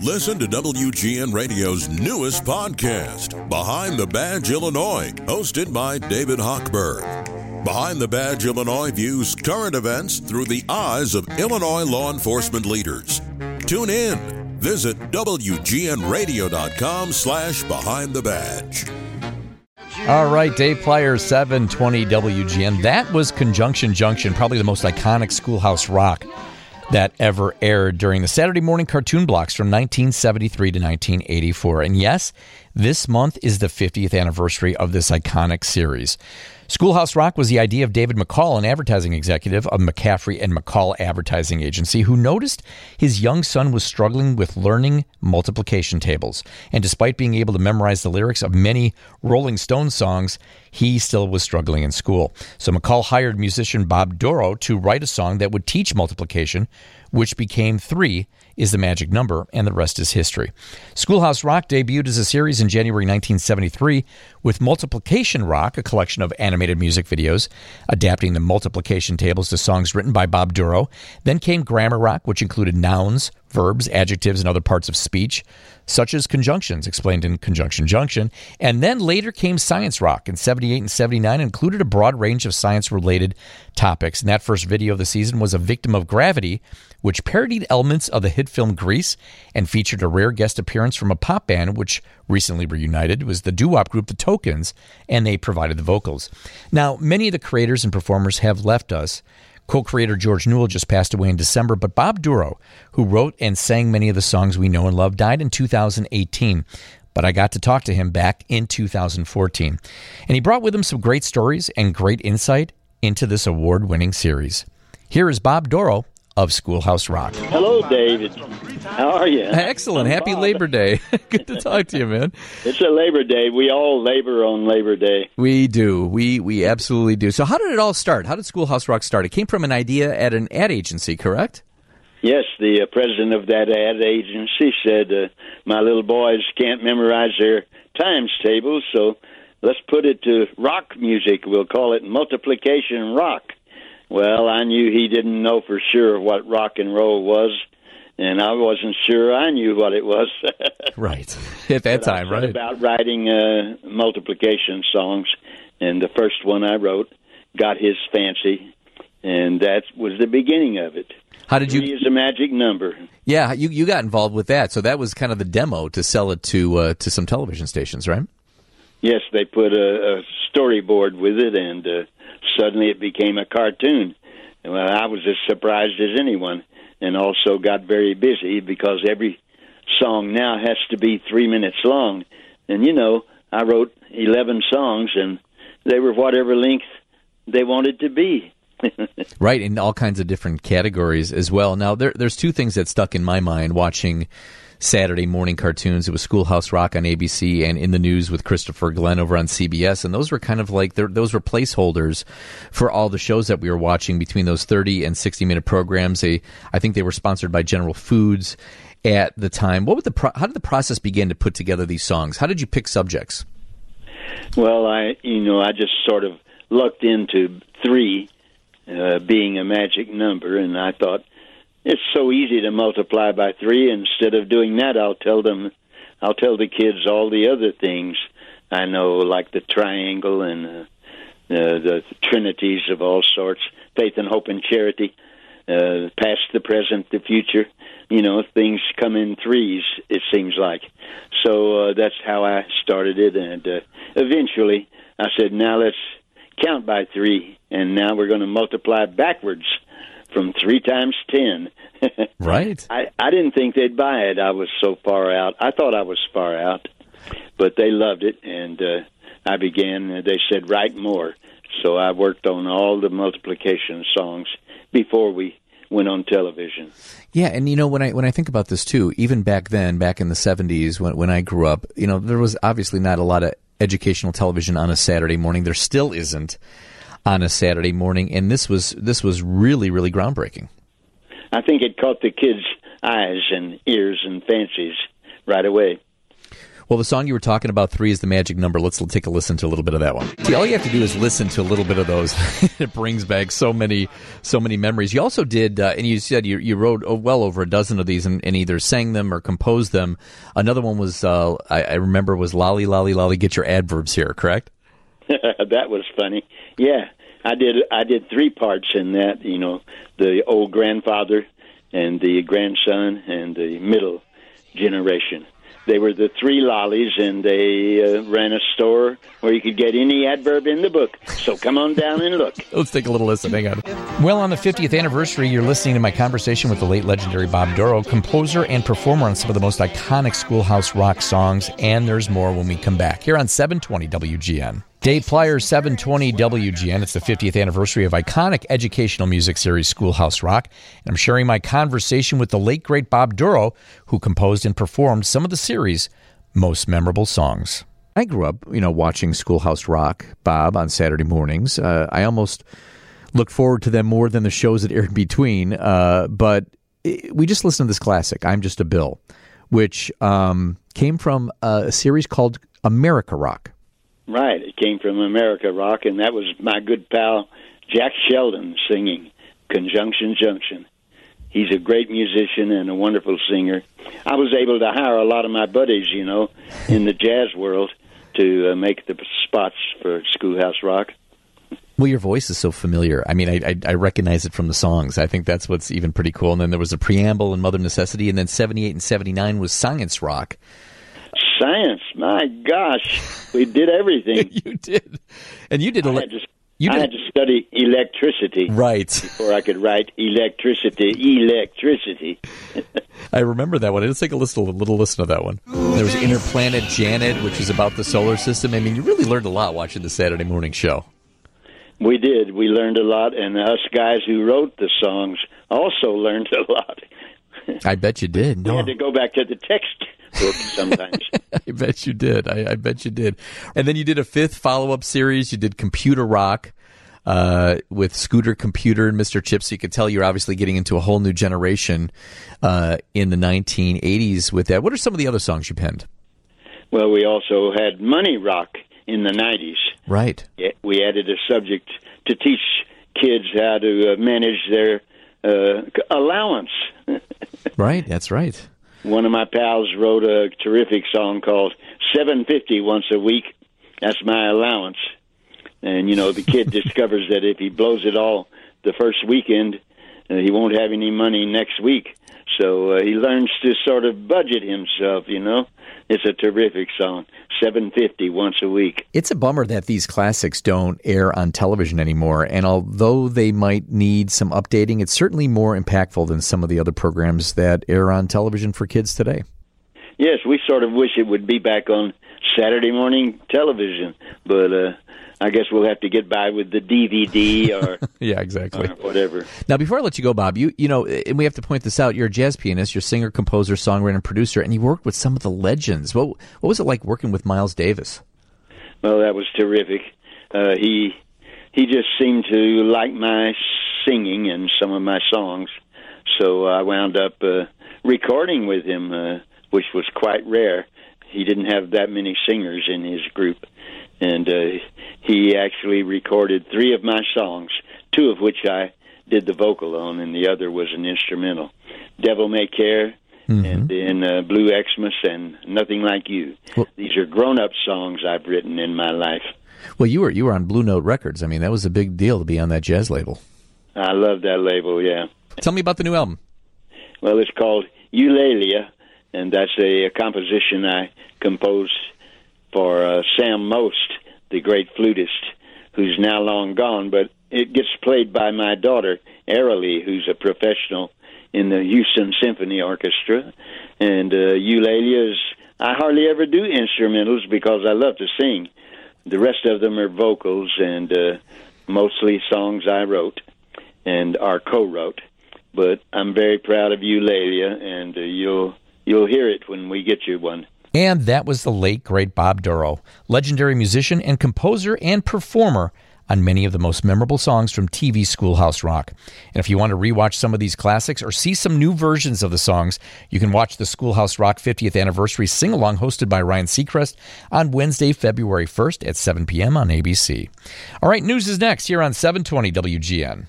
Listen to WGN Radio's newest podcast, Behind the Badge Illinois, hosted by David Hochberg. Behind the Badge Illinois views current events through the eyes of Illinois law enforcement leaders. Tune in. Visit WGNRadio.com slash Behind the Badge. All right, Dave Plier, 720 WGN. That was Conjunction Junction, probably the most iconic schoolhouse rock that ever aired during the Saturday morning cartoon blocks from 1973 to 1984. And yes, this month is the 50th anniversary of this iconic series. Schoolhouse Rock was the idea of David McCall, an advertising executive of McCaffrey and McCall Advertising Agency, who noticed his young son was struggling with learning multiplication tables. And despite being able to memorize the lyrics of many Rolling Stones songs, he still was struggling in school. So McCall hired musician Bob Dorough to write a song that would teach multiplication, which became three is the magic number, and the rest is history. Schoolhouse Rock debuted as a series in January 1973 with Multiplication Rock, a collection of animated music videos adapting the multiplication tables to songs written by Bob Dorough. Then came Grammar Rock, which included nouns, verbs, adjectives, and other parts of speech, such as conjunctions explained in Conjunction Junction. And then later came Science Rock in 78 and 79, included a broad range of science related topics. And that first video of the season was A Victim of Gravity, which parodied elements of the hit film Grease and featured a rare guest appearance from a pop band which recently reunited. It was the doo wop group The Tokens, and they provided the vocals. Now, many of the creators and performers have left us. Co creator George Newell just passed away in December, but Bob Dorough, who wrote and sang many of the songs we know and love, died in 2018 but I got to talk to him back in 2014. And he brought with him some great stories and great insight into this award winning series. Here is Bob Dorough of Schoolhouse Rock. Hello, David. How are you? Excellent. I'm Happy Bob. Labor Day. Good to talk to you, man. It's a Labor Day. We all labor on Labor Day. We do. We we absolutely do. So how did it all start? How did Schoolhouse Rock start? It came from an idea at an ad agency, correct? Yes, the uh, president of that ad agency said, uh, "My little boys can't memorize their times tables, so let's put it to rock music. We'll call it multiplication rock." Well, I knew he didn't know for sure what rock and roll was, and I wasn't sure I knew what it was. Right. At that time, right? About writing uh, multiplication songs, and the first one I wrote got his fancy, and that was the beginning of it. How did Three you is a magic number. Yeah, you you got involved with that. So that was kind of the demo to sell it to uh, to some television stations, right? Yes, they put a, a storyboard with it, and uh, suddenly it became a cartoon. Well, I was as surprised as anyone, and also got very busy because every song now has to be three minutes long. And you know, I wrote eleven songs, and they were whatever length they wanted to be. Right, in all kinds of different categories as well. Now, there, there's two things that stuck in my mind watching Saturday morning cartoons. It was Schoolhouse Rock on ABC and In the News with Christopher Glenn over on CBS, and those were kind of like those were placeholders for all the shows that we were watching between those 30 and 60 minute programs. They, I think, they were sponsored by General Foods at the time. What would the pro- how did the process begin to put together these songs? How did you pick subjects? Well, I you know I just sort of lucked into three uh, being a magic number, and I thought it's so easy to multiply by three. Instead of doing that, I'll tell them, I'll tell the kids all the other things I know, like the triangle and uh, the trinities of all sorts, faith and hope and charity, uh, past, the present, the future. You know, things come in threes. It seems like. So uh, that's how I started it, and uh, eventually I said, "Now let's count by three, and now we're going to multiply backwards from three times ten. Right. I I didn't think they'd buy it. I was so far out. I thought I was far out, but they loved it, and uh, I began. Uh, they said write more, so I worked on all the multiplication songs before we went on television. Yeah, and you know when I when I think about this too, even back then, back in the seventies when when I grew up, you know, there was obviously not a lot of educational television on a Saturday morning. There still isn't on a Saturday morning, and this was this was really really groundbreaking. I think it caught the kids' eyes and ears and fancies right away. Well, the song you were talking about, three is the magic number. Let's take a listen to a little bit of that one. See, all you have to do is listen to a little bit of those. it brings back so many, so many memories. You also did, uh, and you said you, you wrote oh, well over a dozen of these and, and, either sang them or composed them. Another one was, uh, I, I remember, was Lolly, Lolly, Lolly, get your adverbs here, correct? that was funny. Yeah, I did. I did three parts in that. You know, the old grandfather and the grandson and the middle generation they were the three lollies, and they uh, ran a store where you could get any adverb in the book. So come on down and look. Let's take a little listen. Hang on. Well, on the 50th anniversary, you're listening to my conversation with the late legendary Bob Dorough, composer and performer on some of the most iconic schoolhouse rock songs. And there's more when we come back here on 720 WGN. Dave Plier 720 WGN. It's the 50th anniversary of iconic educational music series Schoolhouse Rock. And I'm sharing my conversation with the late great Bob Dorough, who composed and performed some of the series' most memorable songs. I grew up, you know, watching Schoolhouse Rock, Bob, on Saturday mornings. Uh, I almost looked forward to them more than the shows that aired between. Uh, but it, we just listened to this classic, I'm Just a Bill, which um, came from a series called America Rock. Right. It came from America Rock, and that was my good pal Jack Sheldon singing Conjunction Junction. He's a great musician and a wonderful singer. I was able to hire a lot of my buddies, you know, in the jazz world to uh, make the spots for Schoolhouse Rock. Well, your voice is so familiar. I mean, I, I, I, recognize it from the songs. I think that's what's even pretty cool. And then there was a preamble in Mother Necessity, and then 78 and 79 was Science Rock science. My gosh, we did everything. you did, and you did. Ele- I, had to, you did. I had to study electricity, right, before I could write electricity. Electricity. I remember that one. Let's take a listen, a little listen to that one. There was Inner Planet Janet, which is about the solar system. I mean, you really learned a lot watching the Saturday morning show. We did. We learned a lot, and us guys who wrote the songs also learned a lot. I bet you did. No. We had to go back to the text sometimes. I bet you did. I, I, bet you did. And then you did a fifth follow up series. You did Computer Rock uh, with Scooter Computer and Mr. Chips. So you could tell you're obviously getting into a whole new generation uh, in the 1980s with that. What are some of the other songs you penned? Well, we also had Money Rock in the 90s. Right. We added a subject to teach kids how to uh, manage their uh, allowance. right, that's right. One of my pals wrote a terrific song called 750 once a week. That's my allowance. And you know, the kid discovers that if he blows it all the first weekend, uh, he won't have any money next week. So uh, he learns to sort of budget himself, you know. It's a terrific song. 750 once a week. It's a bummer that these classics don't air on television anymore. And although they might need some updating, it's certainly more impactful than some of the other programs that air on television for kids today. Yes, we sort of wish it would be back on Saturday morning television, but uh, I guess we'll have to get by with the DVD or yeah, exactly, or whatever. Now, before I let you go, Bob, you you know, and we have to point this out. You're a jazz pianist, you're a singer, composer, songwriter, and producer, and you worked with some of the legends. What what was it like working with Miles Davis? Well, that was terrific. Uh, he he just seemed to like my singing and some of my songs, so I wound up uh, recording with him, uh, which was quite rare. He didn't have that many singers in his group and uh, he actually recorded three of my songs, two of which I did the vocal on, and the other was an instrumental. Devil May Care, mm-hmm. and then uh, Blue Xmas, and Nothing Like You. Well, These are grown-up songs I've written in my life. Well, you were you were on Blue Note Records. I mean, that was a big deal to be on that jazz label. I love that label. Yeah. Tell me about the new album. Well, it's called Eulalia, and that's a, a composition I composed for uh, Sam Most, the great flutist, who's now long gone, but it gets played by my daughter, Aralee, who's a professional in the Houston Symphony Orchestra. And uh, Eulalia's, I hardly ever do instrumentals because I love to sing. The rest of them are vocals and uh, mostly songs I wrote and are co-wrote. But I'm very proud of Eulalia, and uh, you'll you'll hear it when we get you one. And that was the late, great Bob Dorough, legendary musician and composer and performer on many of the most memorable songs from TV Schoolhouse Rock. And if you want to rewatch some of these classics or see some new versions of the songs, you can watch the Schoolhouse Rock 50th Anniversary Sing Along hosted by Ryan Seacrest on Wednesday, February 1st at 7 p.m. on ABC. All right, news is next here on 720 WGN.